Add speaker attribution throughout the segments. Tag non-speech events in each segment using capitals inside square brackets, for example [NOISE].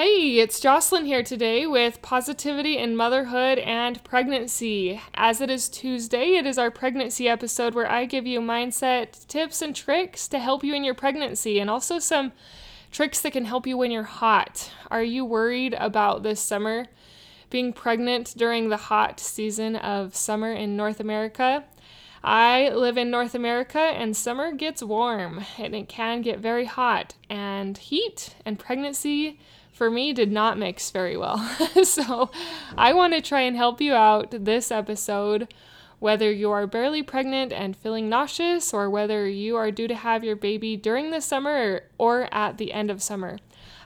Speaker 1: Hey, it's Jocelyn here today with Positivity in Motherhood and Pregnancy. As it is Tuesday, it is our pregnancy episode where I give you mindset tips and tricks to help you in your pregnancy and also some tricks that can help you when you're hot. Are you worried about this summer being pregnant during the hot season of summer in North America? I live in North America and summer gets warm and it can get very hot, and heat and pregnancy for me did not mix very well. [LAUGHS] so I want to try and help you out this episode, whether you are barely pregnant and feeling nauseous, or whether you are due to have your baby during the summer or at the end of summer.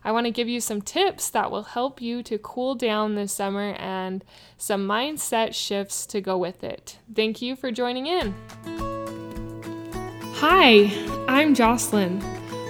Speaker 1: I want to give you some tips that will help you to cool down this summer and some mindset shifts to go with it. Thank you for joining in. Hi, I'm Jocelyn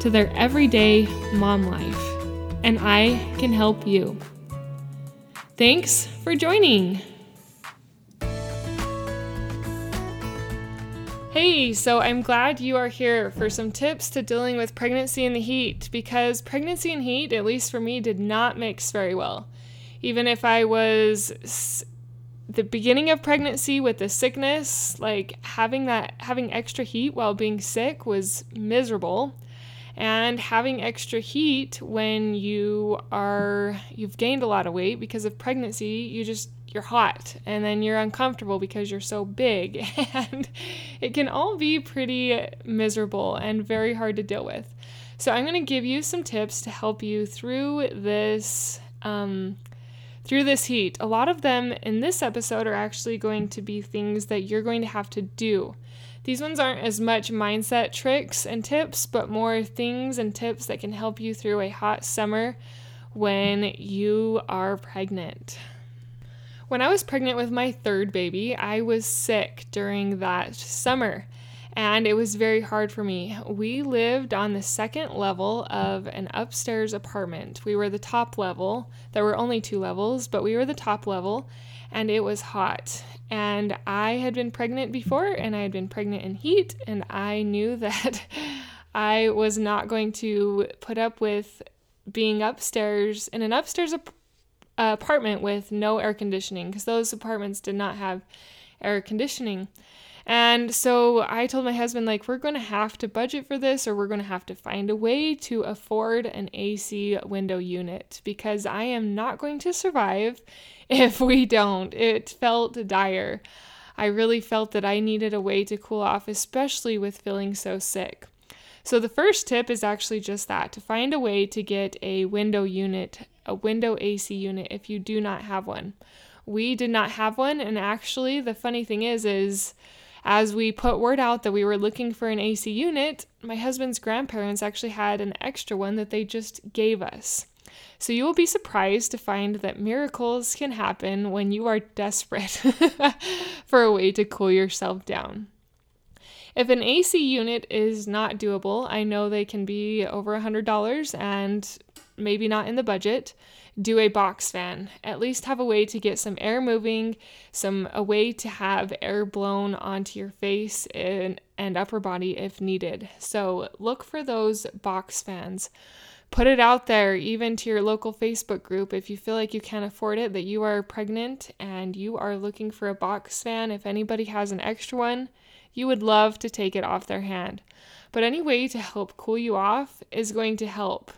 Speaker 1: to their everyday mom life, and I can help you. Thanks for joining. Hey, so I'm glad you are here for some tips to dealing with pregnancy in the heat because pregnancy and heat, at least for me, did not mix very well. Even if I was the beginning of pregnancy with the sickness, like having that having extra heat while being sick was miserable and having extra heat when you are you've gained a lot of weight because of pregnancy you just you're hot. And then you're uncomfortable because you're so big. [LAUGHS] And it can all be pretty miserable and very hard to deal with. So i'm going to give you some tips to help you through this um, through this heat. A lot of them in this episode are actually going to be things that you're going to have to do these ones aren't as much mindset tricks and tips, but more things and tips that can help you through a hot summer when you are pregnant. When I was pregnant with my third baby, I was sick during that summer and it was very hard for me. We lived on the second level of an upstairs apartment. We were the top level. There were only two levels, but we were the top level and it was hot. And I had been pregnant before, and I had been pregnant in heat, and I knew [LAUGHS] that I was not going to put up with being upstairs in an upstairs ap- apartment with no air conditioning because those apartments did not have air conditioning. And so I told my husband, like, we're going to have to budget for this or we're going to have to find a way to afford an AC window unit because I am not going to survive [LAUGHS] if we don't. It felt dire. I really felt that I needed a way to cool off, especially with feeling so sick. So, the first tip is actually just that to find a way to get a window unit, a window AC unit, if you do not have one. We did not have one, and actually, the funny thing is, is as we put word out that we were looking for an AC unit, my husband's grandparents actually had an extra one that they just gave us. So you will be surprised to find that miracles can happen when you are desperate [LAUGHS] for a way to cool yourself down. If an AC unit is not doable, I know they can be over $100 and maybe not in the budget do a box fan. At least have a way to get some air moving, some a way to have air blown onto your face and, and upper body if needed. So look for those box fans. Put it out there, even to your local Facebook group, if you feel like you can't afford it, that you are pregnant and you are looking for a box fan. If anybody has an extra one, you would love to take it off their hand. But any way to help cool you off is going to help.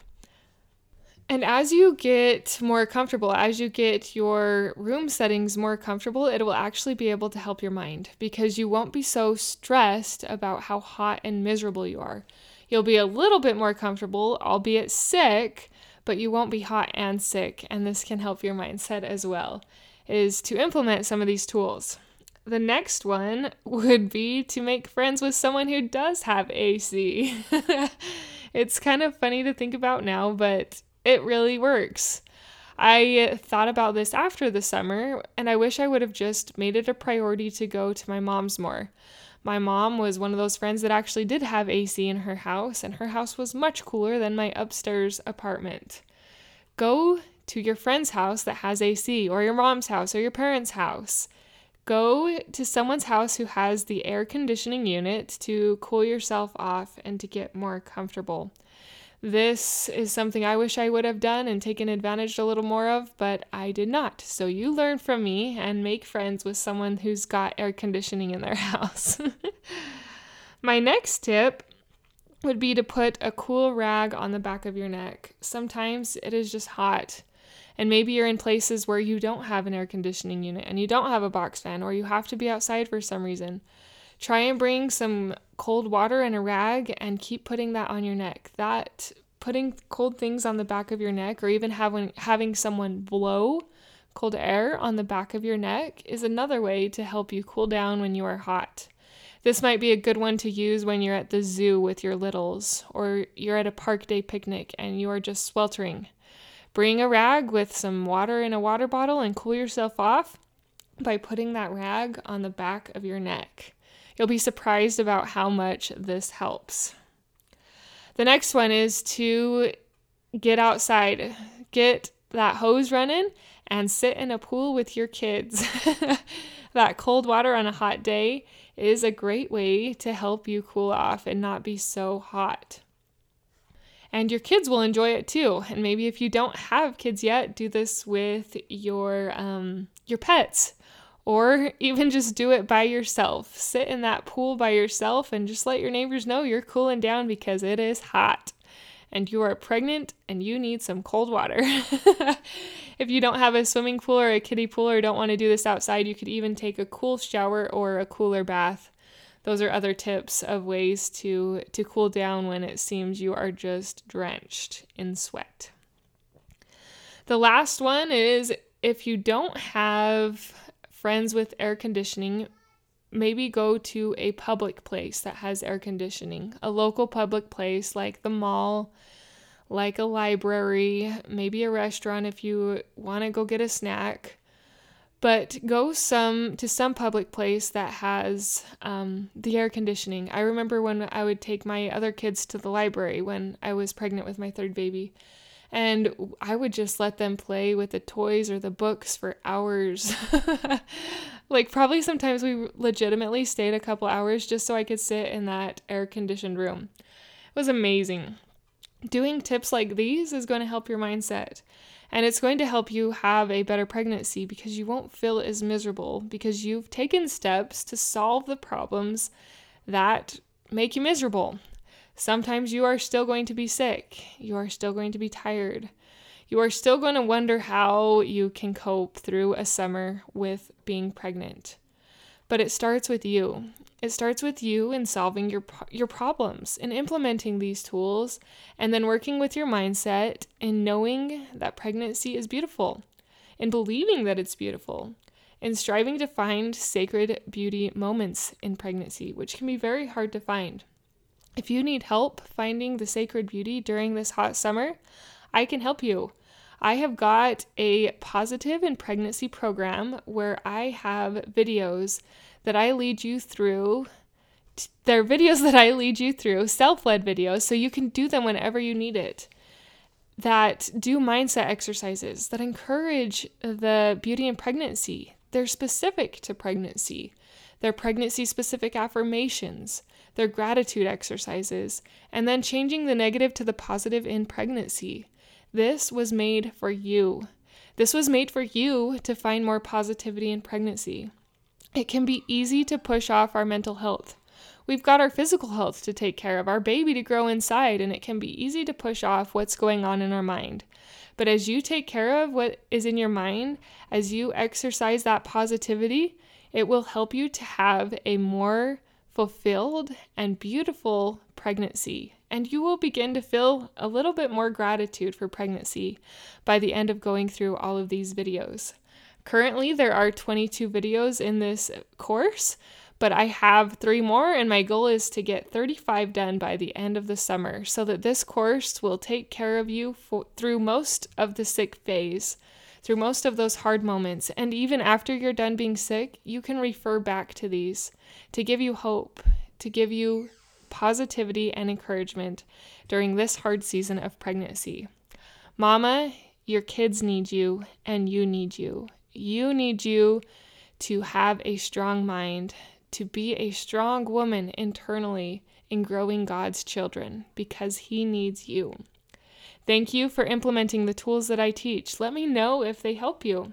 Speaker 1: And as you get more comfortable, as you get your room settings more comfortable, it will actually be able to help your mind because you won't be so stressed about how hot and miserable you are. You'll be a little bit more comfortable, albeit sick, but you won't be hot and sick. And this can help your mindset as well, is to implement some of these tools. The next one would be to make friends with someone who does have AC. [LAUGHS] it's kind of funny to think about now, but it really works. I thought about this after the summer, and I wish I would have just made it a priority to go to my mom's more. My mom was one of those friends that actually did have AC in her house, and her house was much cooler than my upstairs apartment. Go to your friend's house that has AC, or your mom's house, or your parents' house. Go to someone's house who has the air conditioning unit to cool yourself off and to get more comfortable. This is something I wish I would have done and taken advantage a little more of, but I did not. So you learn from me and make friends with someone who's got air conditioning in their [LAUGHS] house. [LAUGHS] My next tip would be to put a cool rag on the back of your neck. Sometimes it is just hot. And maybe you're in places where you don't have an air conditioning unit and you don't have a box fan or you have to be outside for some reason. Try and bring some cold water and a rag and keep putting that on your neck. That putting cold things on the back of your neck or even having having someone blow cold air on the back of your neck is another way to help you cool down when you are hot. This might be a good one to use when you're at the zoo with your littles or you're at a park day picnic and you are just sweltering. Bring a rag with some water in a water bottle and cool yourself off by putting that rag on the back of your neck. You'll be surprised about how much this helps. The next one is to get outside, get that hose running, and sit in a pool with your kids. [LAUGHS] that cold water on a hot day is a great way to help you cool off and not be so hot. And your kids will enjoy it too. And maybe if you don't have kids yet, do this with your um, your pets or [LAUGHS] even just do it by yourself. Sit in that pool by yourself and just let your neighbors know you're cooling down because it is hot and you are pregnant and you need some cold water. [LAUGHS] if you don't have a swimming pool or a kiddie pool or don't want to do this outside, you could even take a cool shower or a cooler bath. Those are other tips of ways to to cool down when it seems you are just drenched in sweat. The last one is if you don't have friends with air conditioning, maybe go to a public place that has air conditioning, a local public place like the mall, like a library, maybe a restaurant if you want to go get a snack. But go some to some public place that has um, the air conditioning. I remember when I would take my other kids to the library when I was pregnant with my third baby and I would just let them play with the toys or the books for hours. [LAUGHS] like, probably sometimes we legitimately stayed a couple hours just so I could sit in that air conditioned room. It was amazing. Doing tips like these is going to help your mindset. And it's going to help you have a better pregnancy because you won't feel as miserable because you've taken steps to solve the problems that make you miserable. Sometimes you are still going to be sick. You are still going to be tired. You are still going to wonder how you can cope through a summer with being pregnant. But it starts with you. It starts with you in solving your your problems and implementing these tools and then working with your mindset and knowing that pregnancy is beautiful and believing that it's beautiful and striving to find sacred beauty moments in pregnancy, which can be very hard to find. If you need help finding the sacred beauty during this hot summer, I can help you. I have got a positive and pregnancy program where I have videos that I lead you through. They're videos [LAUGHS] that I lead you through, self led videos, so you can do them whenever you need it. That do mindset exercises that encourage the beauty in pregnancy. They're specific to pregnancy. They're pregnancy specific affirmations their gratitude exercises, and then changing the negative to the positive in pregnancy. This was made for you. This was made for you to find more positivity in pregnancy. It can be easy to push off our mental health. We've got our physical health to take care of, our baby to grow inside, and it can be easy to push off what's going on in our mind. But as you take care of what is in your mind, as you exercise that positivity, it will help you to have a more fulfilled and beautiful pregnancy, and you will begin to feel a little bit more gratitude for pregnancy by the end of going through all of these videos. Currently, there are 22 videos in this course, but I have three more, and my goal is to get 35 done by the end of the summer so that this course will take care of you for, through most of the sick phase through most of those hard moments. And even after you're done being sick, you can refer back to these to give you hope, to give you positivity and encouragement during this hard season of pregnancy. Mama, your kids need you, and you need you. You need you to have a strong mind, to be a strong woman internally in growing God's children because He needs you. Thank you for implementing the tools that I teach. Let me know if they help you.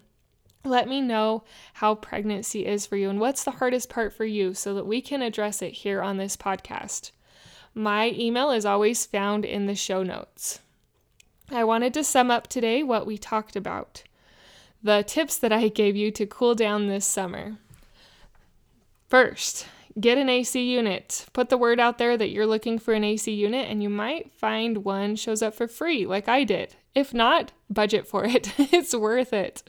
Speaker 1: Let me know how pregnancy is for you and what's the hardest part for you so that we can address it here on this podcast. My email is always found in the show notes. I wanted to sum up today what we talked about the tips that I gave you to cool down this summer. First, get an AC unit. Put the word out there that you're looking for an AC unit, and you might find one shows up for free, like I did. If not, budget for it. [LAUGHS] it's worth it.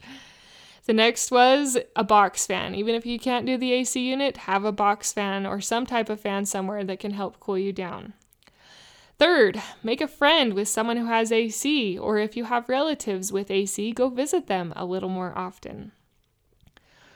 Speaker 1: The next was a box fan. Even if you can't do the AC unit, have a box fan or some type of fan somewhere that can help cool you down. Third, make a friend with someone who has AC, or if you have relatives with AC, go visit them a little more often.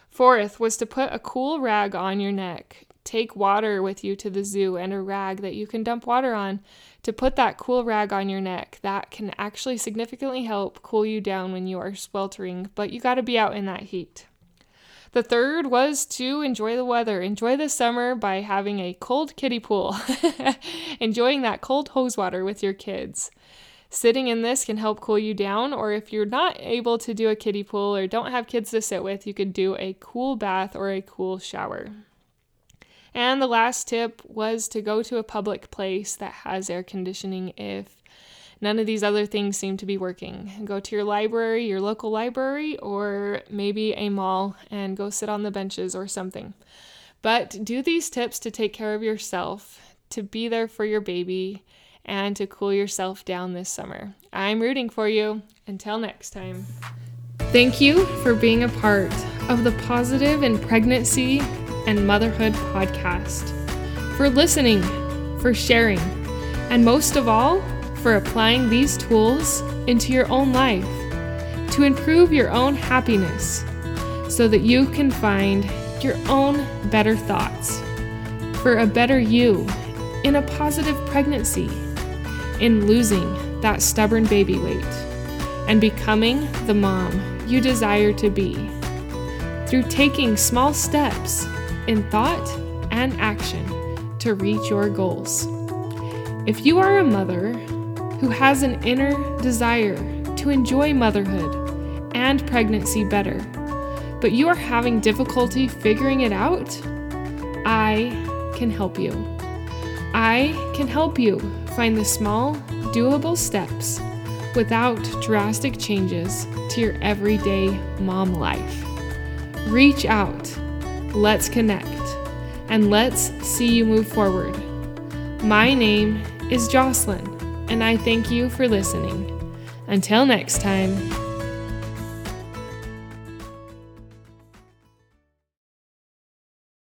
Speaker 1: Fourth was to put a cool rag on your neck. Take water with you to the zoo and a rag that you can dump water on to put that cool rag on your neck. That can actually significantly help cool you down when you are sweltering, but you got to be out in that heat. The third was to enjoy the weather. Enjoy the summer by having a cold kiddie pool, [LAUGHS] enjoying that cold hose water with your kids. Sitting in this can help cool you down, or if you're not able to do a kiddie pool or don't have kids to sit with, you could do a cool bath or a cool shower. And the last tip was to go to a public place that has air conditioning if none of these other things seem to be working. Go to your library, your local library, or maybe a mall and go sit on the benches or something. But do these tips to take care of yourself, to be there for your baby, and to cool yourself down this summer. I'm rooting for you. Until next time. Thank you for being a part of the Positive in Pregnancy and Motherhood podcast, for listening, for sharing, and most of all, for applying these tools into your own life to improve your own happiness so that you can find your own better thoughts for a better you in a positive pregnancy, in losing that stubborn baby weight, and becoming the mom you desire to be. Through taking small steps in thought and action to reach your goals. If you are a mother who has an inner desire to enjoy motherhood and pregnancy better, but you are having difficulty figuring it out, I can help you. I can help you find the small, doable steps without drastic changes to your everyday mom life. Reach out, let's connect, and let's see you move forward. My name is Jocelyn and I thank you for listening. Until next time.